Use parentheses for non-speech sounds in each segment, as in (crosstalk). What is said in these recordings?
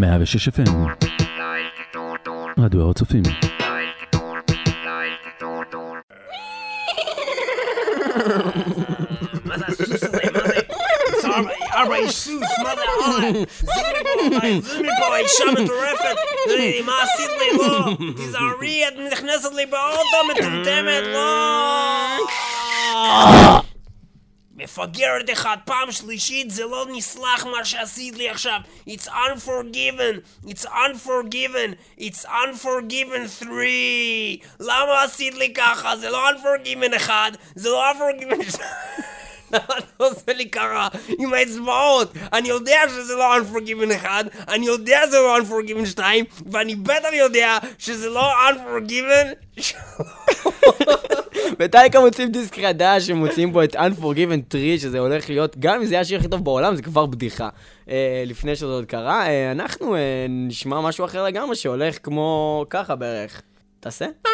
106 FM רדיו הצופים מה זה הסוס הזה? מה זה? זה ארבע- ארבע איש סוס, מה זה? אוי, זוז מפה, זוז מפה, אישה מטורפת. אה, מה עשית לי? לא, תיזהרי, את נכנסת לי באוטו, מטומטמת, לא. מפגרת אחד, פעם שלישית, זה לא נסלח מה שעשית לי עכשיו. It's unforgiven, it's unforgiven, it's unforgiven 3. למה עשית לי ככה? זה לא unforgiven 1, זה לא unforgiven (laughs) 2. (laughs) למה אתה עושה לי ככה עם האצבעות? אני יודע שזה לא unforgiven 1, אני יודע שזה לא unforgiven 2, ואני בטח יודע שזה לא unforgiven וטייקה (laughs) מוצאים דיסק חדש, שמוציאים בו את Unforgiven 3, שזה הולך להיות, גם אם זה יהיה השיר הכי טוב בעולם, זה כבר בדיחה. אה, לפני שזה עוד קרה, אה, אנחנו אה, נשמע משהו אחר לגמרי, שהולך כמו ככה בערך. תעשה? (laughs)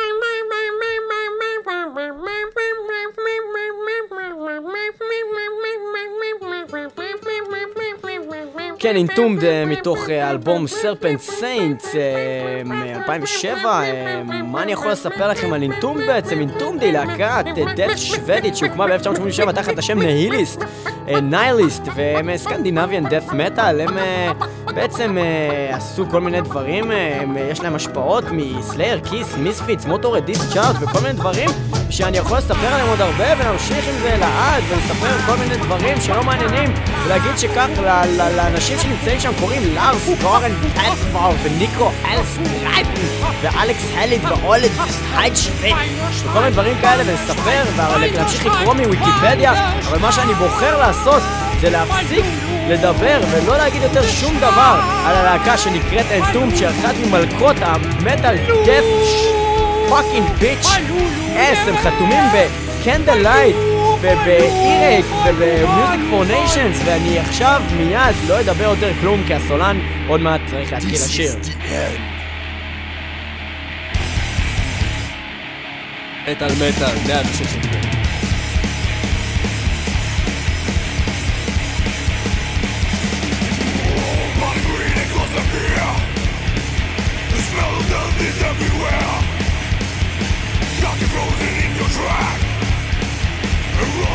כן, אינטומד אה, מתוך אה, האלבום סרפנט סיינטס מ-2007. מה אני יכול לספר לכם על אינטומד בעצם? אינטומד היא להקת דף שוודית שהוקמה ב-1987 תחת השם נהיליסט, נייליסט, והם אה, סקנדינביאן דף מטאל. הם אה, בעצם אה, עשו כל מיני דברים, אה, אה, יש להם השפעות מסלייר, כיס, מיספיץ, מוטורד, דיסק צ'ארט וכל מיני דברים שאני יכול לספר עליהם עוד הרבה ונמשיך עם זה לעד ולספר כל מיני דברים שלא מעניינים ולהגיד שכך לאנשים שנמצאים שם קוראים לארס גורן פטפור וניקו אלסטרייטן ואלכס הליד ואולד וסטייט שוויט וכל מיני דברים כאלה ולספר ולהמשיך לקרוא מוויקיפדיה אבל מה שאני בוחר לעשות זה להפסיק לדבר ולא להגיד יותר שום דבר על הלהקה שנקראת Entombed שאחת ממלכות המטאל death fucking bitch ass, הם חתומים ב Candlelight וב Earache וב Music for Nations ואני עכשיו מיד לא אדבר יותר כלום כי הסולן עוד מעט צריך להתחיל לשיר. מטאל מטאל,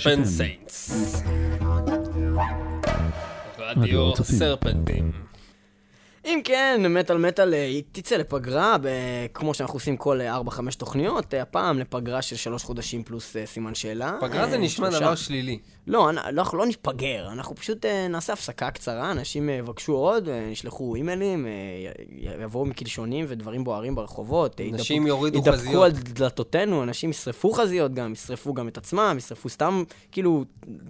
leave you Serpent Saints. רדיו סרפנטים. כן, מטאל מטאל אה, היא תצא לפגרה, כמו שאנחנו עושים כל 4-5 תוכניות, אה, הפעם לפגרה של 3 חודשים פלוס אה, סימן שאלה. פגרה זה אה, נשמע. דבר שלילי. לא, אנ- אנחנו לא נתפגר, אנחנו פשוט אה, נעשה הפסקה קצרה, אנשים אה, יבקשו עוד, אה, ישלחו אימיילים, אה, יבואו עם קלשונים ודברים בוערים ברחובות. אה, אנשים ידפקו- יורידו ידפקו חזיות. על דלתותינו, אנשים ישרפו חזיות גם, ישרפו גם את עצמם, ישרפו סתם, כאילו,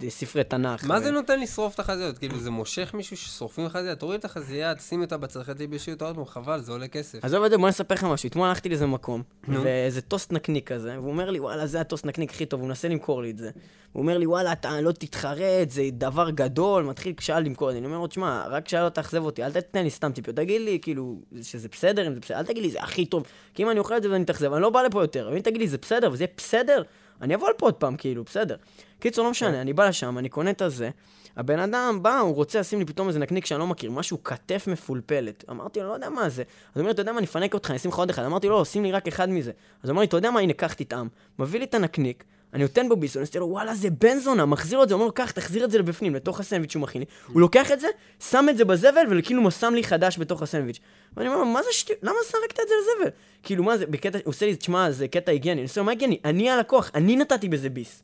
ספרי תנ"ך. מה זה נותן לשרוף את החזיות? כאילו, זה מושך מישהו ששורפים חזייה? תוריד את החזייה, תשים אותה בצלחת אותה עוד פעם, חבל, זה עולה כסף. עזוב את זה, בוא אני אספר לך משהו. אתמול הלכתי לאיזה מקום. ואיזה טוסט נקניק כזה, והוא אומר לי, וואלה, זה הטוסט נקניק הכי טוב, הוא מנסה למכור לי את זה. הוא אומר לי, וואלה, אתה לא תתחרט, זה דבר גדול, מתחיל כשאל למכור את זה. אני אומר לו, תשמע, רק כשאל לא תאכזב אותי, אל תתן לי סתם טיפיות, תגיד לי, כאילו, שזה בסדר, אם זה בסדר, אל תגיד לי, זה הכי טוב. כי אם אני אוכל את זה ואני אתאכזב, אני לא בא לפה יותר. אבל אם תגיד לי, זה בסדר, וזה יהיה בסדר, אני אבוא לפה עוד פעם, כאילו, בסדר. קיצור, לא משנה, אני בא לשם, אני קונה את הזה. הבן אדם בא, הוא רוצה לשים לי פתאום איזה נקניק שאני לא מכיר, משהו כתף מפולפלת. אמרתי לו, לא יודע מה זה. אז הוא אומר לי, אתה יודע מה, אני אפנק אותך, אני אשים לך עוד אחד. אמרתי לו, לא, שים לי רק אחד מזה. אז הוא אמר לי, אתה יודע מה, הנה, קח תטעם. מביא לי את הנקניק, אני נותן בו ביס, אני עושה לו, וואלה, זה בן זונה, מחזיר את זה, אומר לו, קח, תחזיר את זה לבפנים, לתוך הסנדוויץ' שהוא מכין לי. הוא לוקח את זה, שם את זה בזבל, וכאילו שם לי חדש בתוך הסנדוויץ'. ואני אומר לו, מה זה שטויות, למה זרקת את זה לזבל? כאילו, מה זה, בקטע, הוא עושה לי, תשמע, זה קטע היגייני. אני עושה לו, מה היגייני? אני הלקוח, אני נתתי בזה ביס.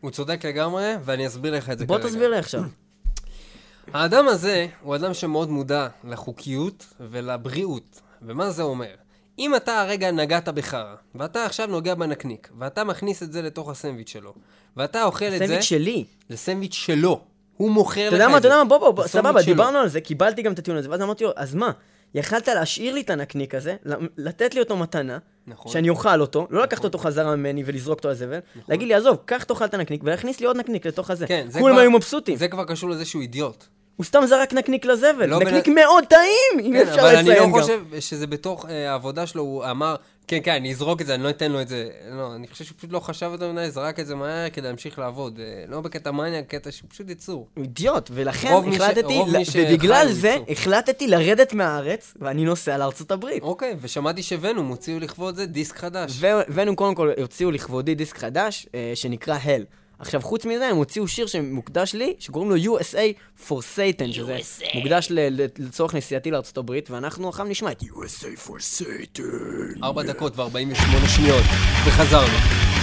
הוא צודק לגמרי, ואני אסביר לך את זה בוא כרגע. תסביר לי עכשיו. (clears throat) האדם הזה הוא אדם שמאוד מודע לחוקיות ולבריאות. ומה זה אומר? אם אתה הרגע נגעת בחרא, ואתה עכשיו נוגע בנקניק, ואתה מכניס את זה לתוך הסנדוויץ' שלו, ואתה אוכל את זה... הסנדוויץ' שלי. לסנדוויץ' שלו. הוא מוכר לך את אתה זה. יודע מה, אתה יודע מה, בוא, בוא, סבבה, סנדוויץ'. דיברנו על זה, קיבלתי גם את הטיעון הזה, ואז אמרתי לו, אז מה? יכלת להשאיר לי את הנקניק הזה, לתת לי אותו מתנה, נכון. שאני אוכל אותו, לא לקחת אותו חזרה ממני ולזרוק אותו לזבל, להגיד לי, עזוב, קח תאכל את הנקניק, ולהכניס לי עוד נקניק לתוך הזה. כן, כולם כבר- היו מבסוטים. זה כבר קשור לזה שהוא אידיוט. הוא סתם זרק נקניק לזבל, לא נקניק בן- מאוד טעים, אם כן, אפשר אבל אני לציין לא גם. חושב שזה בתוך אה, העבודה שלו, הוא אמר, כן, כן, אני אזרוק את זה, אני לא אתן לו את זה. לא, אני חושב שהוא פשוט לא חשב יותר מדי, זרק את זה מהר כדי להמשיך לעבוד. אה, לא בקטע מניאק, קטע שהוא פשוט יצור. אידיוט, ולכן רוב ש- החלטתי, רוב מי ל- ובגלל זה יצור. החלטתי לרדת מהארץ, ואני נוסע לארצות הברית. אוקיי, ושמעתי שוונום הוציאו לכבוד זה דיסק חדש. ונום קודם כל הוציאו לכבודי דיסק חדש, אה, שנקרא הל. עכשיו, חוץ מזה, הם הוציאו שיר שמוקדש לי, שקוראים לו USA for Satan, שזה. מוקדש לצורך נסיעתי לארצות הברית, ואנחנו עכשיו נשמע את USA for Satan. 4 דקות ו-48 שניות, וחזרנו.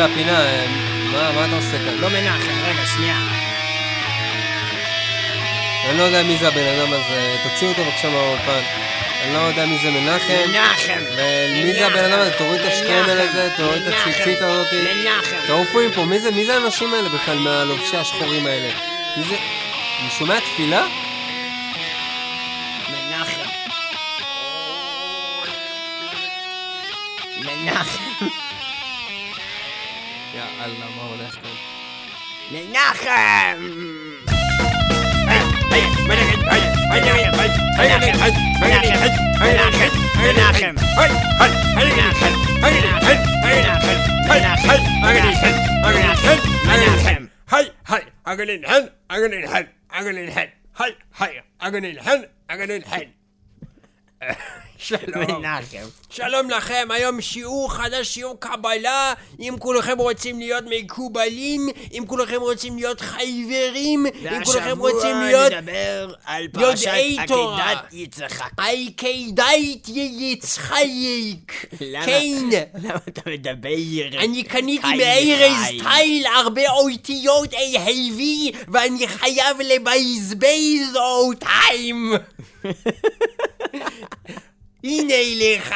התחילה הפינה, אה, מה מה אתה עושה כאן? לא מנחם, רגע, שנייה. אני לא יודע מי זה הבן אדם הזה, תוציאו אותו בבקשה מהאולפן. אני לא יודע מי זה מנחם. מנחם! ומי זה הבן אדם הזה? תוריד את השטרמל הזה, תוריד את הציצית הזאתי. מנחם! תעופו מפה, מי זה, מי זה האנשים האלה בכלל, מהלובשי השחורים האלה? מי זה? אני שומע תפילה? מנחם. מנחם. יאללה, מה הולך כאן? מנחם! שלום. מנחם. שלום לכם, היום שיעור חדש, שיעור קבלה. אם כולכם רוצים להיות מקובלים, אם כולכם רוצים להיות חייברים, אם כולכם רוצים להיות נדבר על פרשת. עקדת יצחק. עקדת. למה- כן. למה אתה מדבר? אני קניתי מארז חי. סטייל הרבה אותיות AAV ואני חייב לבזבז אותם. (laughs) הנה לך,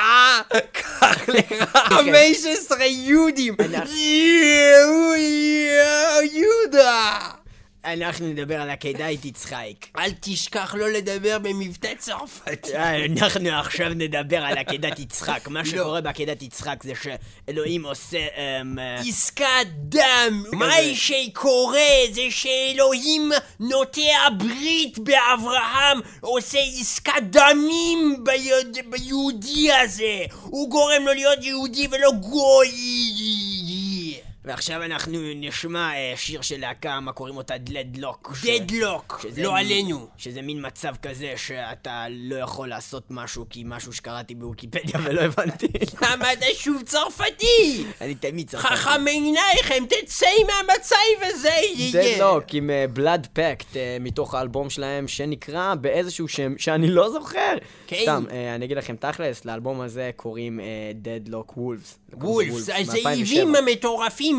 קח לך (laughs) 15 יהודים. יואו, יואו, יהודה. אנחנו נדבר על עקדת יצחק. אל תשכח לא לדבר במבטא צרפת. אנחנו עכשיו נדבר על עקדת יצחק. מה שקורה בעקדת יצחק זה שאלוהים עושה... אמ, עסקת דם. מה שקורה זה שאלוהים נוטע ברית באברהם, עושה עסקת דמים. ביהודי הזה. הוא גורם לו להיות יהודי ולא גוי. ועכשיו אנחנו נשמע אה, שיר של להקה, מה קוראים אותה? דלדלוק. ש- דדלוק, שזה לא מין- עלינו. שזה מין מצב כזה שאתה לא יכול לעשות משהו כי משהו שקראתי בוויקיפדיה ולא הבנתי. למה אתה שוב צרפתי? אני תמיד צריך... חכם עינייכם, תצא מהמצב הזה. דדלוק עם בלאד פקט מתוך האלבום שלהם שנקרא באיזשהו שם שאני לא זוכר. כן. סתם, אה, אני אגיד לכם תכלס, לאלבום הזה קוראים דדלוק וולפס. וולפס, הזאבים המטורפים.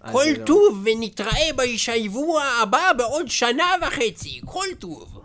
אז כל לא. טוב ונתראה בשבוע הבא בעוד שנה וחצי. כל טוב.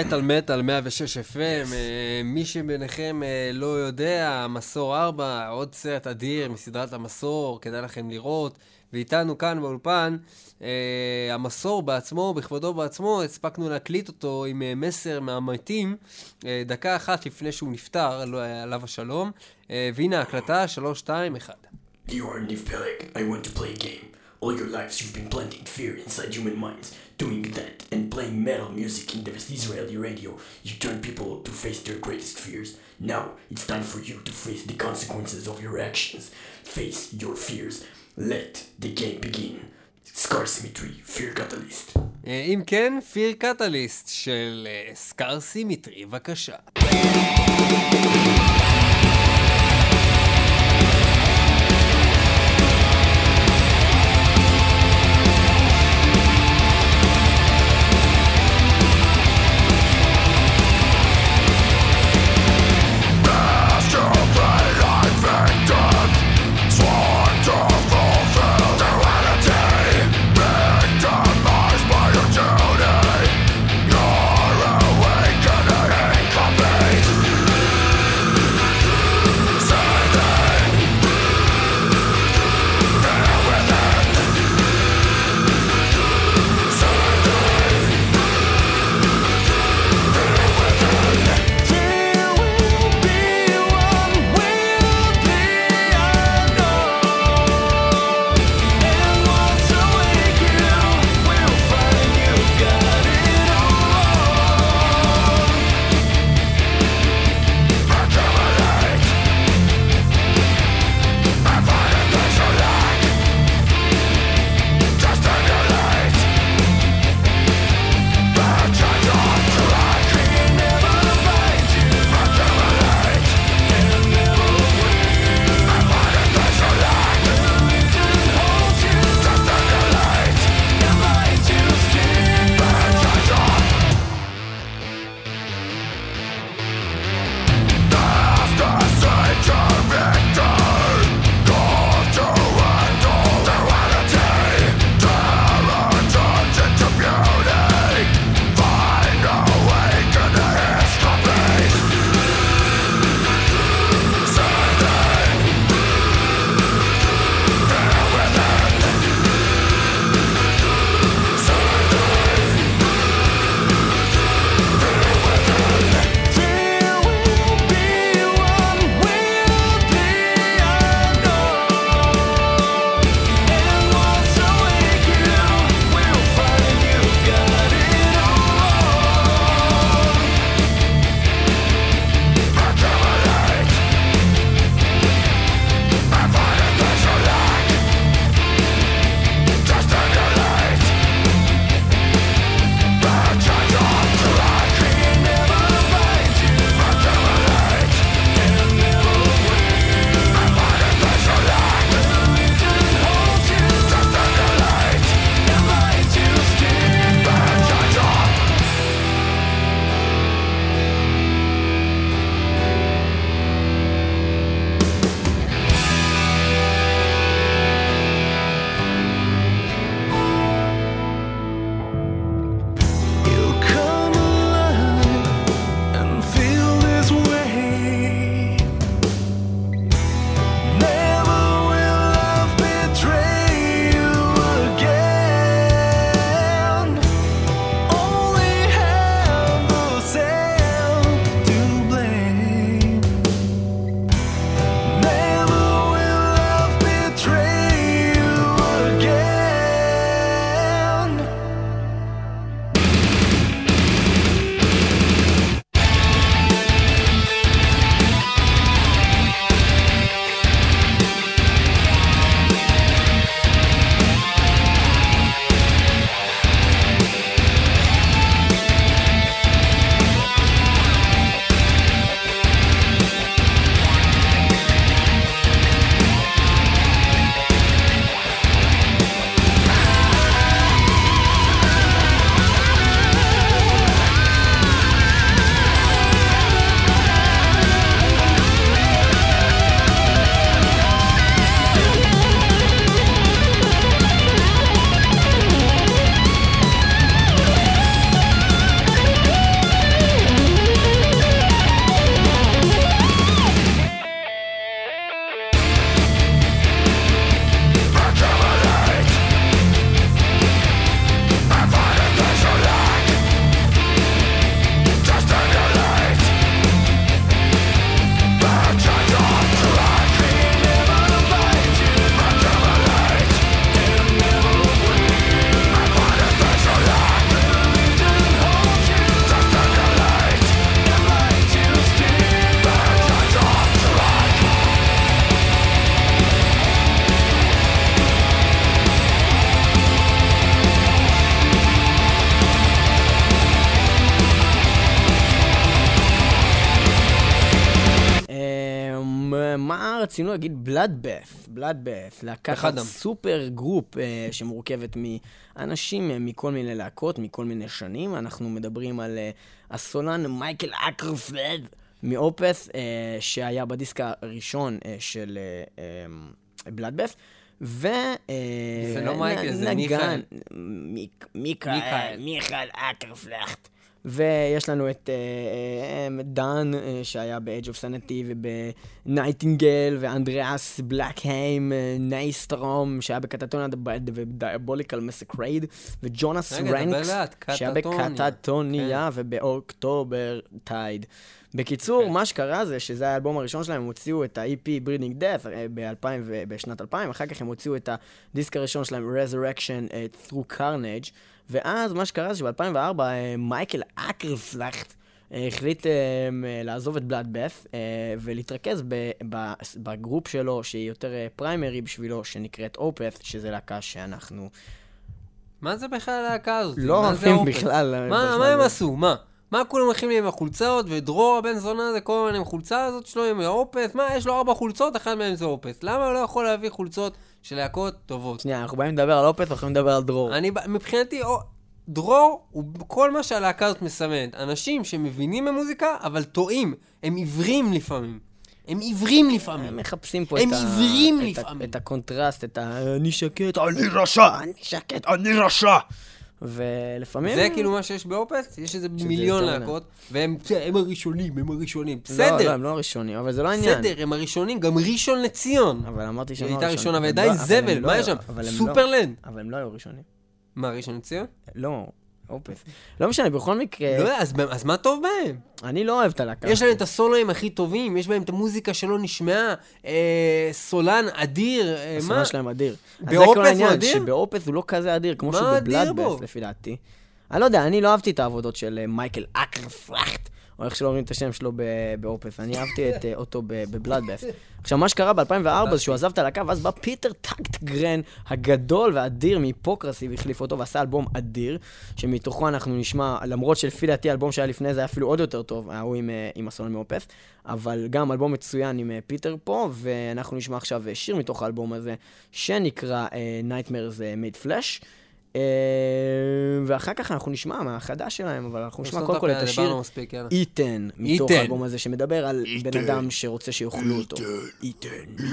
מטאל מטאל 106 FM, אה, מי שביניכם אה, לא יודע, המסור 4, עוד סרט אדיר מסדרת המסור, כדאי לכם לראות. ואיתנו כאן באולפן, אה, המסור בעצמו, בכבודו בעצמו, הספקנו להקליט אותו עם מסר מהמתים, דקה אחת לפני שהוא נפטר, לא עליו השלום. והנה ההקלטה, 3, 2, 1. Lior Niv Peleg, I want to play a game. All your lives you've been planting fear inside human minds. Doing that and playing metal music in the Israeli radio, you turn people to face their greatest fears. Now it's time for you to face the consequences of your actions. Face your fears. Let the game begin. Scar Symmetry, Fear Catalyst. אה, אם כן, פיר קטליסט של אה, סקאר סימיטרי, בבקשה. רצינו להגיד? Bloodbath, Bloodbath, להקת. supergroup אה, שמורכבת מאנשים אה, מכל מיני להקות, מכל מיני שנים. אנחנו מדברים על אה, הסולן מייקל אקרפלדט מ Opeth, אה, שהיה בדיסק הראשון אה, של אה, אה, Bloodbath. ו... אה, זה לא מייקל, זה מיכאל. מיכאל אקרפלדט. ויש לנו את אה, אה, דן, אה, שהיה ב-Edge of Sanity וב Nightingale, ואנדריאס בלקהיים, אה, נייסטרום, שהיה ב Katatonia ו Diabolical Masquerade, וג'ונס רנקסה, שהיה Katatonia. ב Katatonia וב October Tide. בקיצור, כן. מה שקרה זה שזה האלבום הראשון שלהם, הם הוציאו את ה-EP Breeding Death אה, ב-2000 ו- בשנת 2000, אחר כך הם הוציאו את הדיסק הראשון שלהם, Resurrection אה, Through Carnage, ואז מה שקרה זה שב-2004 מייקל אקרפלדט אה, החליט אה, אה, לעזוב את Bloodbath אה, ולהתרכז ב group שלו, שהיא יותר אה, primary בשבילו, שנקראת Opeth, שזה להקה שאנחנו מה זה בכלל הלהקה הזאת? לא אוהבים? בכלל. אה, מה מה הם. עשו? מה? מה כולם הולכים לי עם החולצות, ודרור הבן זונה זה כל הזמן עם החולצה הזאת שלו עם ה Opeth? מה, יש לו ארבע חולצות, אחת מהן זה Opeth. למה הוא לא יכול להביא חולצות של להקות טובות? שנייה, אנחנו באים לדבר על Opeth, אנחנו לדבר על דרור. אני, מבחינתי, או, דרור הוא כל מה שהלהקה הזאת מסמנת. אנשים שמבינים במוזיקה, אבל טועים. הם עיוורים לפעמים. הם עיוורים לפעמים. הם מחפשים פה הם את, ה... את, ה... את הקונטרסט, את ה... אני שקט, אני רשע, אני שקט, אני רשע. ולפעמים... זה כאילו מה שיש ב Opeth? יש איזה מיליון להקות, והם הם הראשונים, הם הראשונים. לא, לא, בסדר, הם לא הראשונים, אבל זה לא העניין. בסדר, הם הראשונים, גם ראשון לציון. אבל אמרתי שהם לא הייתה הראשונים. ראשונה, הם ועדיין לא- זבל, לא מה יש שם? לא- סופרלנד. אבל הם לא היו ראשונים. מה, ראשון לציון? לא, Opeth. לא משנה, בכל מקרה, לא יודע, אז- אז מה טוב בהם? אני לא אוהב את הלהקה. יש להם את הסולואים הכי טובים, יש בהם את המוזיקה שלא נשמעה, אה, סולן אדיר, אה, הסולן מה? שלהם אדיר. ב Opeth הוא העניין, אדיר? שב Opeth הוא לא כזה אדיר, כמו שהוא אדיר בו? ב Bloodbath, לפי דעתי. אני לא יודע, אני לא אהבתי את העבודות של אה, מייקל אקרפלדט, או איך שלא אומרים את השם שלו ב- ב Opeth. אני אהבתי את, אה, אותו ב- ב Bloodbath. עכשיו, מה שקרה ב-2004 זה שהוא עזב את הלהקה, ואז בא פיטר טגטגרן הגדול והאדיר מ Hypocrisy והחליף אותו, ועשה אלבום אדיר, שמתוכו אנחנו נשמע, למרות שלפי דעתי האלבום שהיה לפני זה היה אפילו עוד יותר טוב, ההוא עם, אה, עם הסולן מ Opeth, אבל גם אלבום מצוין עם אה, פיטר פה, ואנחנו נשמע עכשיו שיר מתוך האלבום הזה, שנקרא Nightmares Made Flesh. אה, ואחר כך אנחנו נשמע מהחדש שלהם, אבל אנחנו נשמע קודם כל את השיר. איתן, מתוך איתן. האלבום הזה, שמדבר על בן אדם שרוצה שיאכלו אותו. איתן.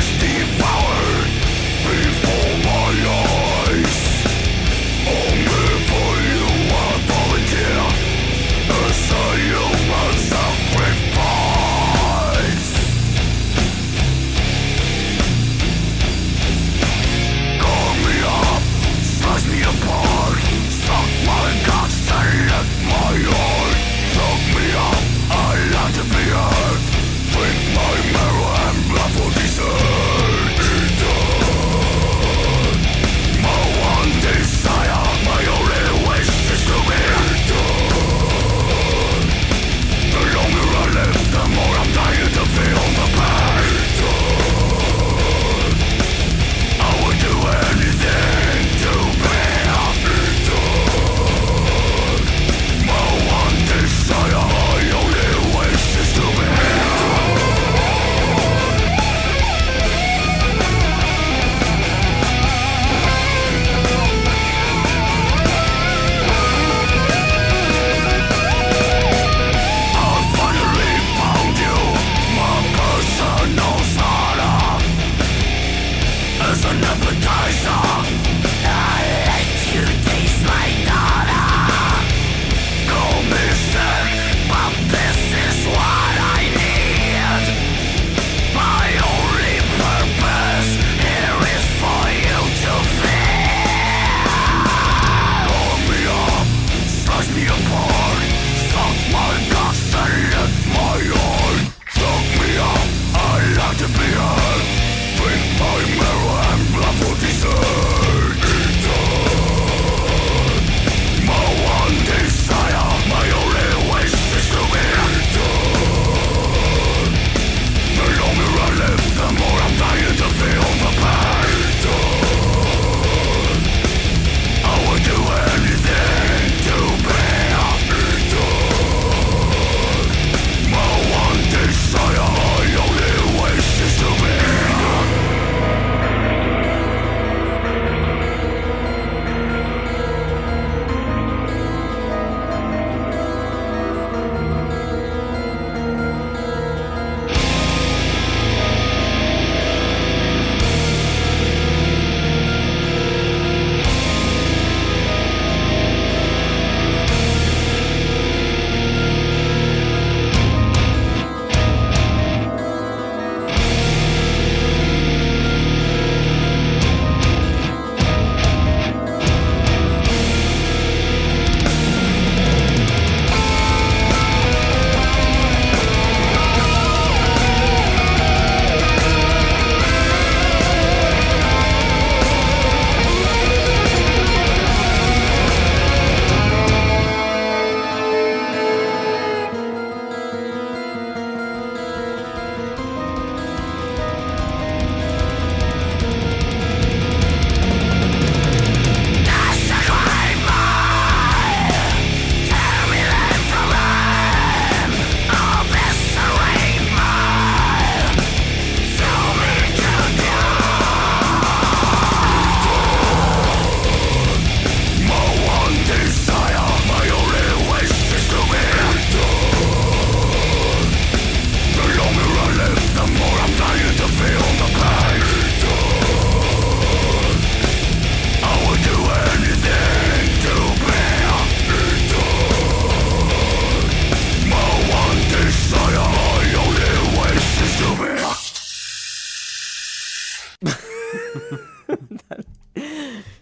Slice me apart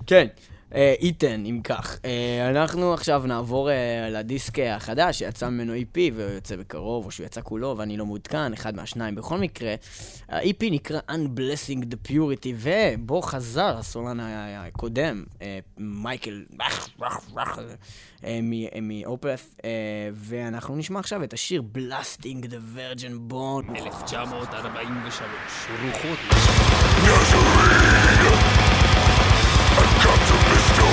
כן, אה, איתן, אם כך. אה, אנחנו עכשיו נעבור אה, לדיסק החדש שיצא ממנו EP והוא יוצא בקרוב, או שהוא יצא כולו ואני לא מעודכן, אחד מהשניים. בכל מקרה, ה-EP נקרא Unblessing the Purity, ובו חזר הסולן הקודם, מייקל, מאופף, ואנחנו נשמע עכשיו את השיר Blasting the Virgin Bone. 1943, רוחות.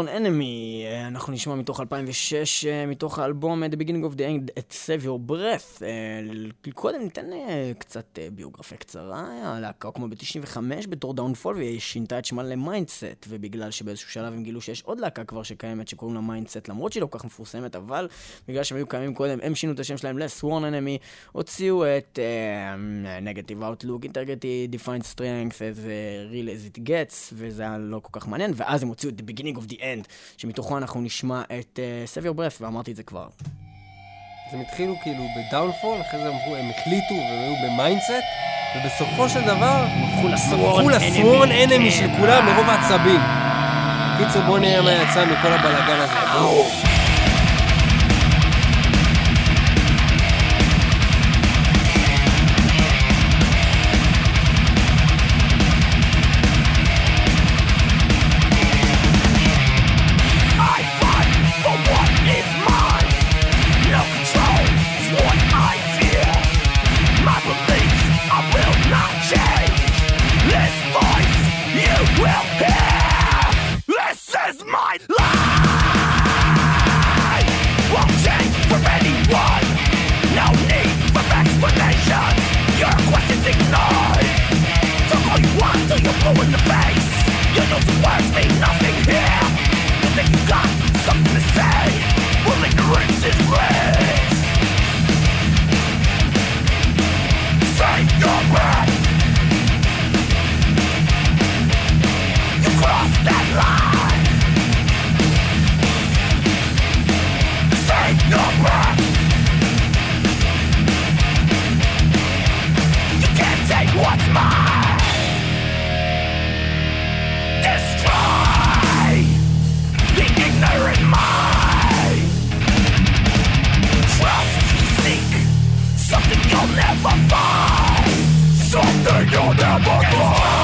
Sworn Enemy. אנחנו נשמע מתוך 2006, אה, מתוך האלבום אה, The Beginning of the End, את Save Your Breath. אה, קודם ניתן קצת ביוגרפיה קצרה, הלהקה הוקמה ב-95 בתור Downfall והיא שינתה את שמה ל Mindset, ובגלל שבאיזשהו שלב הם גילו שיש עוד להקה כבר שקיימת שקוראים לה Mindset, למרות שהיא לא כל כך מפורסמת, אבל בגלל שהם היו קיימים קודם, הם שינו את השם שלהם ל-Sworn Enemy, הוציאו את אה, Negative Outlook, Integrity, Defines Strength, As Real as it gets, וזה היה לא כל כך מעניין, ואז הם הוציאו את The Beginning of the End, שמתוכו אנחנו נשמע את אה, Save Your Breath, ואמרתי את זה כבר. אז הם התחילו כאילו ב Downfall, אחרי זה הם אמרו, הם החליטו והם היו ב Mindset, ובסופו של דבר, הפכו ל Sworn Enemy כן, של כולם מרוב העצבים. קיצור, בוא נראה מה יצא מכל הבלאגן הזה. Something you'll never find. Something you'll never find.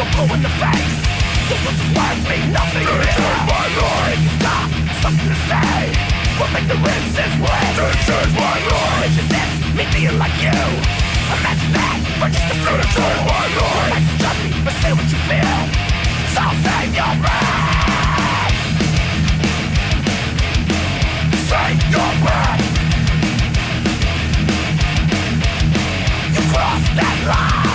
you're blue in the face. Your useless words mean nothing. This is my life. Got something to say, we'll make the rinses wet. This is my life. Picture this, me being like you. Imagine that for just a few. This is my life. Judge me, but say what you feel. So save your breath. Save your breath. You crossed that line.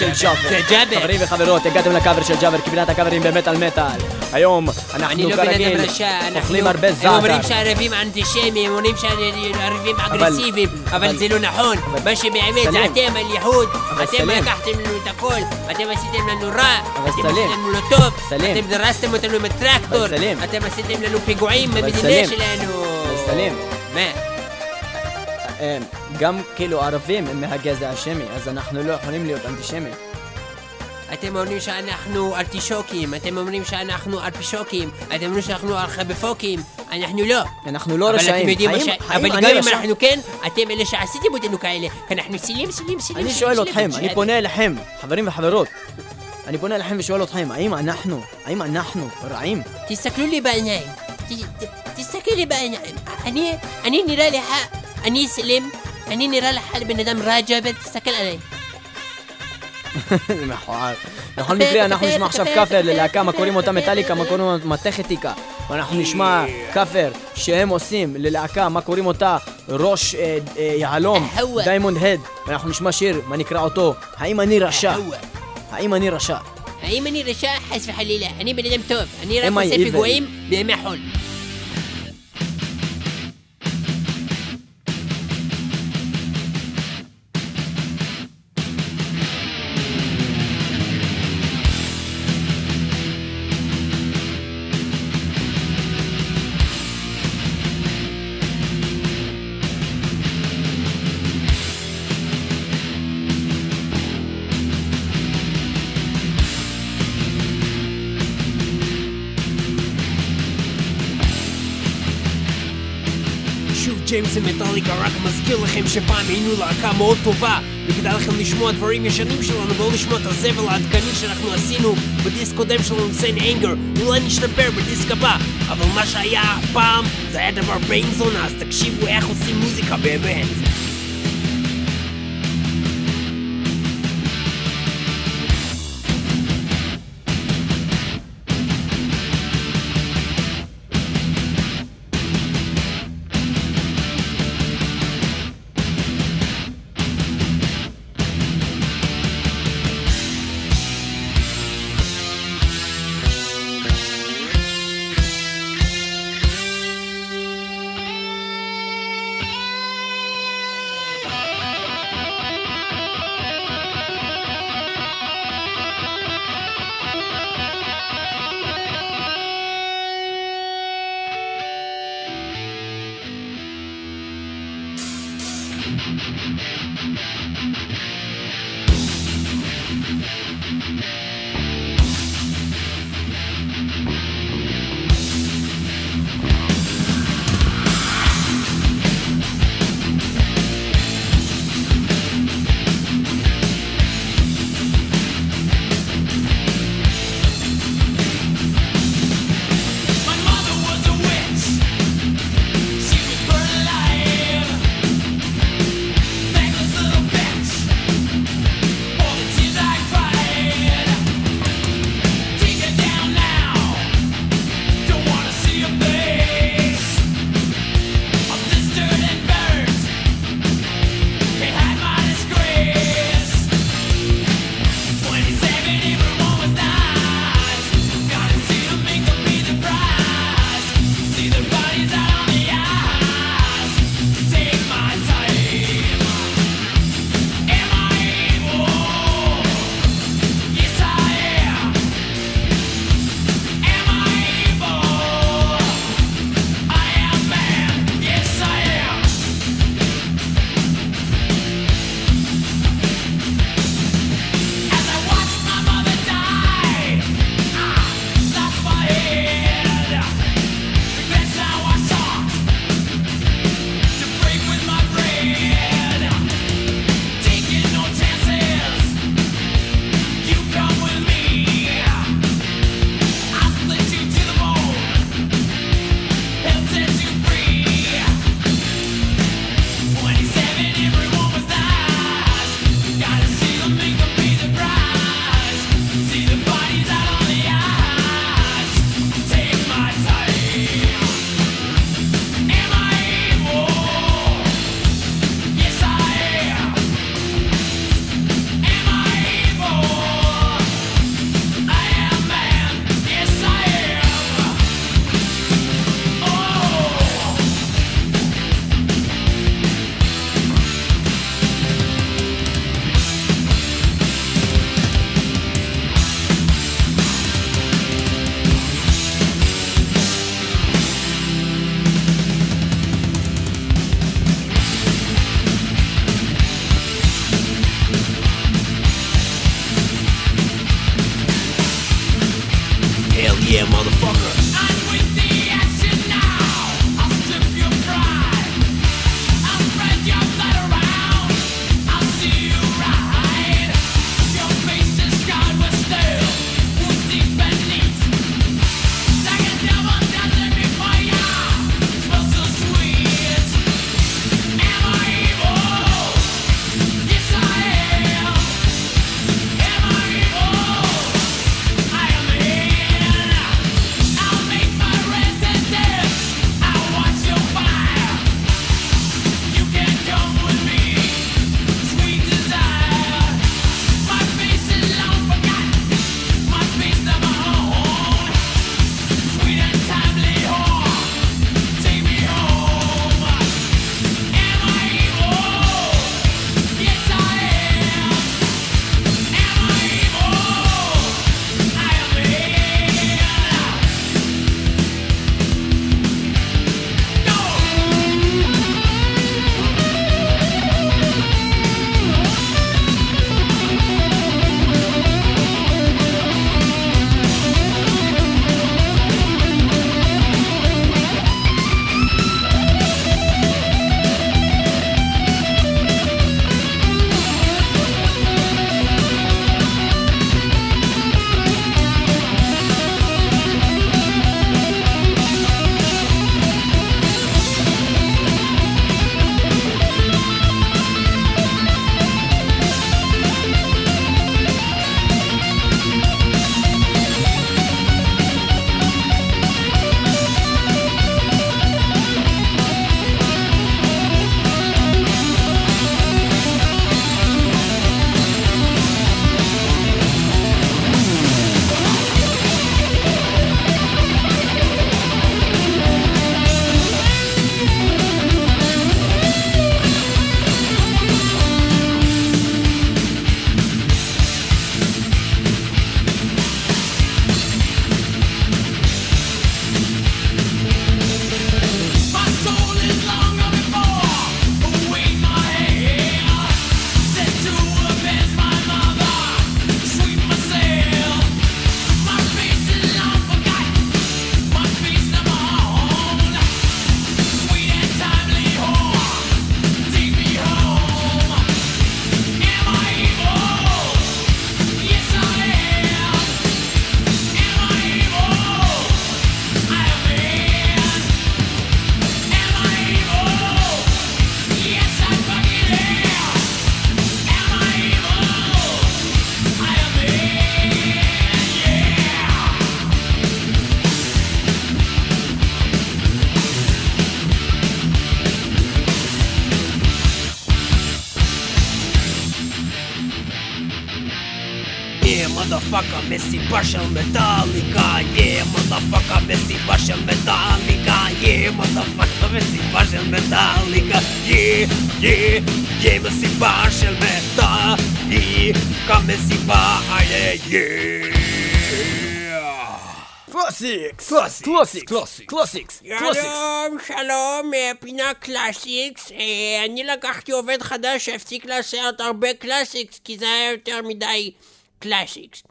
של ג'אבר. חברים וחברות, הגעתם לקאבר של ג'אבר, קיבלת הקאברים במטאל מטאל. היום אנחנו לא כרגיל. אוכלים הרבה הם אומרים זעתר. שהערבים אנטישמים, הם אומרים שהערבים אגרסיביים, אבל זה לא נכון. מה שבאמת זה. אתם הליכוד. אבל אתם. לקחתם לנו את הכל. אתם עשיתם לנו רע. אתם. עשיתם לנו לא טוב. אתם דרסתם אותנו עם הטרקטור. אתם עשיתם לנו פיגועים במדינה. שלנו. סלים. מה? גם כאילו ערבים הם מהגזע השמי, אז אנחנו לא יכולים להיות אנטישמים. אתם אומרים שאנחנו ארטישוקים, אתם אומרים שאנחנו ארפישוקים, אתם אומרים שאנחנו ארכבפוקים, אנחנו לא. אנחנו לא אבל רשעים. אתם יודעים מה ש... אבל גם אם? אנחנו כן, אתם אלה שעשיתם אותנו כאלה, כי אנחנו סילים, סילים, סילים. אני שואל אתכם. אני פונה אליכם, חברים וחברות. אני פונה אליכם ושואל אתכם, האם אנחנו, האם אנחנו רעים? תסתכלו לי בעיניים. ת- ת- תסתכל לי בעיניים. אני, אני נראה לך, אני סלים, انني رايح حلب الندم راجبت تستكل علي محور נכון, נכון מקרי, אנחנו נשמע עכשיו כאפר ללהקה, מה קוראים אותה מטאליקה, מה קוראים אותה מתכתיקה. ואנחנו נשמע כאפר שהם עושים ללהקה, מה קוראים אותה ראש אה, אה, יהלום, דיימונד הד. ואנחנו נשמע שיר, מה נקרא אותו? האם אני רשע? האם אני רשע? האם אני רשע? חס וחלילה. אני בן אדם טוב. אני רק עושה פיגועים בימי חול. ג'יימס ומטאליקה רק מזכיר לכם שפעם היינו להקה מאוד טובה וכדאי לכם לשמוע דברים ישנים שלנו ולא לשמוע את הזבל העדכני שאנחנו עשינו בדיסק קודם שלנו, סיין אנגר אולי נשתפר בדיסק הבא אבל מה שהיה פעם זה היה דבר ביינזון אז תקשיבו איך עושים מוזיקה באמת. מסיבה של מטאליקה yeah motherfucka מסיבה של מטאליקה yeah motherfucka מסיבה של מטאליקה yeah yeah yeah מסיבה של מטאליקה מסיבה yeah yeah Classics! Classics, Classics! Classics. שלום, שלום, פינה Classics. אני לקחתי עובד חדש שהפסיק לעשות הרבה Classics, כי זה היה יותר מדי Classics.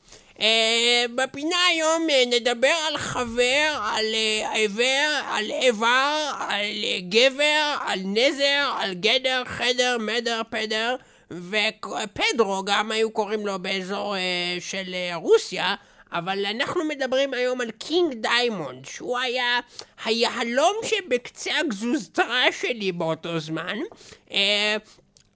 אה, בפינה היום אה, נדבר על חבר, על אה, עיוור, על איבר, על גבר, על נזר, על גדר, חדר, מדר, פדר, ופדרו גם היו קוראים לו באזור של רוסיה. אבל אנחנו מדברים היום על קינג דיימונד, שהוא היה היהלום שבקצה הגזוזתרה שלי באותו זמן.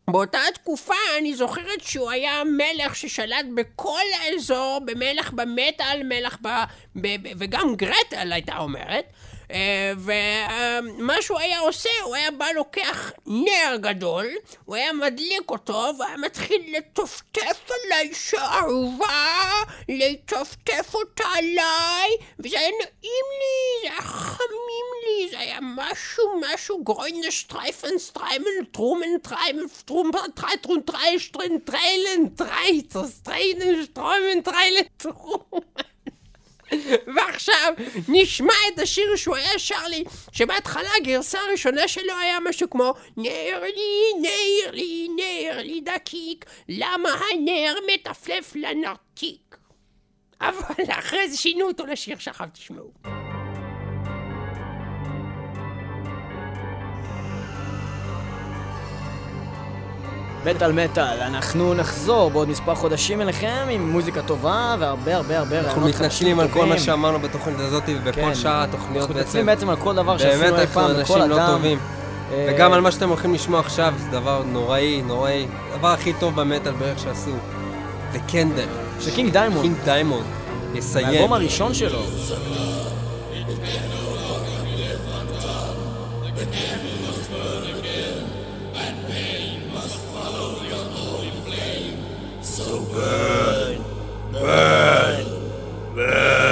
באותה תקופה אני זוכרת שהוא היה מלך ששלט בכל האזור, במלך במטאל, מלך ב... ב... ב... וגם גרטל הייתה אומרת. אה, ומה שהוא היה עושה, הוא היה בא לוקח נר גדול, הוא היה מדליק אותו, והיה מתחיל לטפטף על האישה האהובה, לטפטף אותה עליי, וזה היה נעים לי, זה היה חמים לי, זה היה משהו, משהו, גרוינר שטרייפן, סטריימן, טרומן, טריימן, טרומפר, טרי, טרון, טרי, שטרן, טריילן, טרייטוס, טריינן, שטרומן, טריילן, טרומן. ועכשיו נשמע את השיר שהוא היה שר לי, שבהתחלה הגרסה הראשונה שלו היה משהו כמו נר לי, נר לי, נר לי דקיק, למה הנר מטפלף לנרתיק? אבל אחרי זה שינו אותו לשיר שעכשיו תשמעו. מטאל מטאל, אנחנו נחזור בעוד מספר חודשים אליכם עם מוזיקה טובה והרבה הרבה הרבה אנחנו רעיונות מתנצלים על כל מה טובים. שאמרנו בתוכנית הזאת ובכל כן. שאר התוכניות אנחנו. מתנצלים בעצם על כל דבר באמת שעשינו אי אנחנו פעם, לכל אנשים לא אדם. טובים. אה, וגם על מה שאתם הולכים לשמוע עכשיו, זה דבר נוראי, נוראי. הדבר הכי טוב במטאל בערך שעשו. The Candle. של קינג דיימונד. קינג דיימונד. יסיים. האלבום הראשון שלו. Burn! Burn! Burn!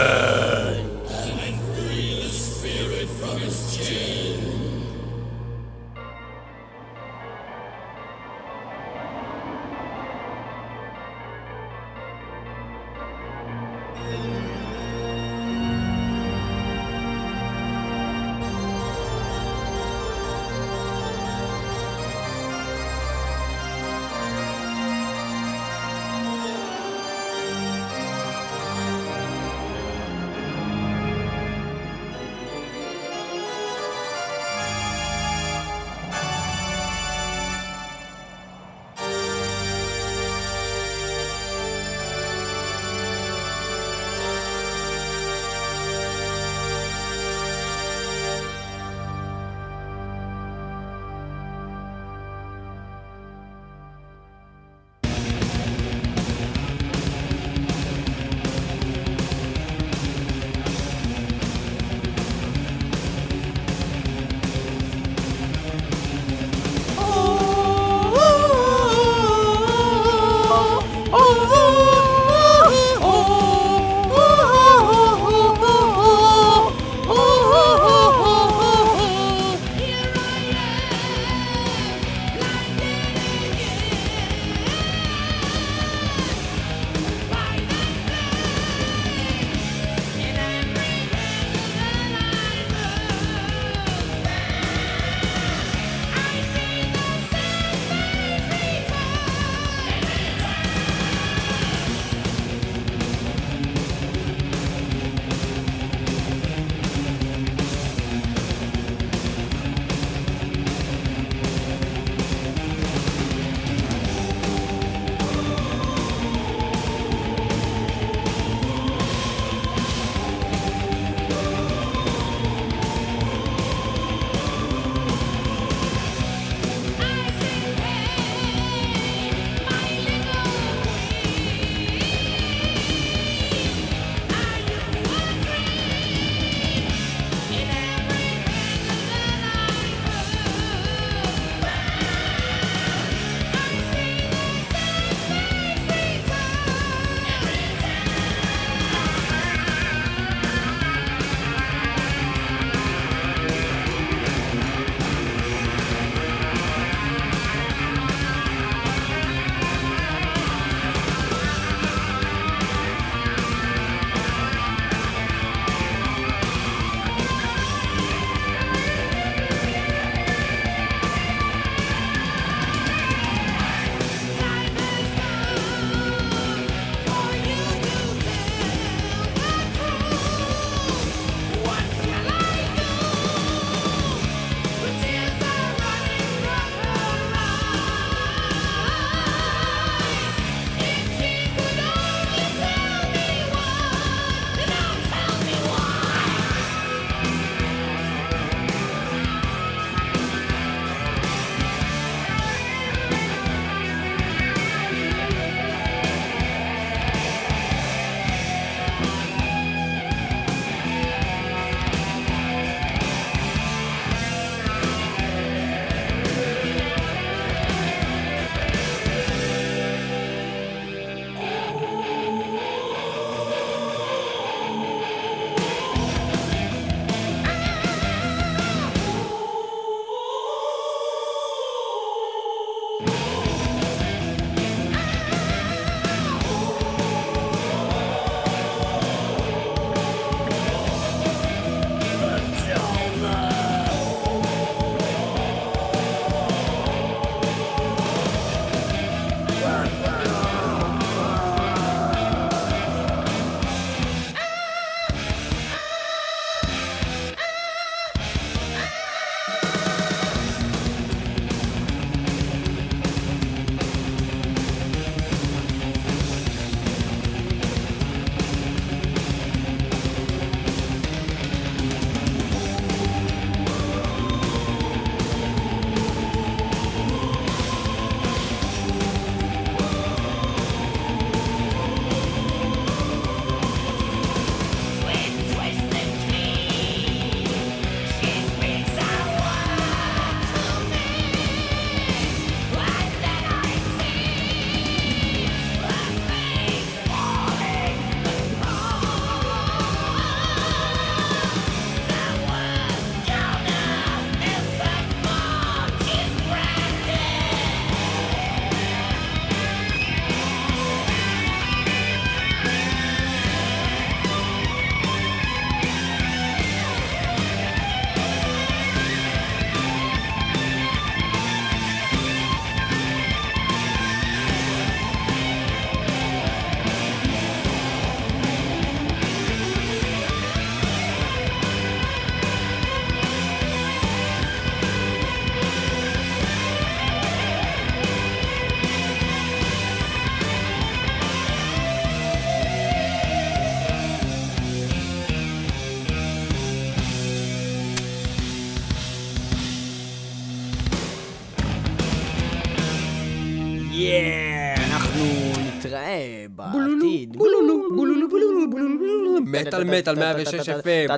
מטאל מטאל 106 FM,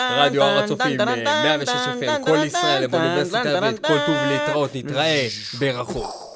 רדיו הר הצופים, 106 FM, כל ישראל, באוניברסיטה העברית, כל טוב להתראות, נתראה ברחוב.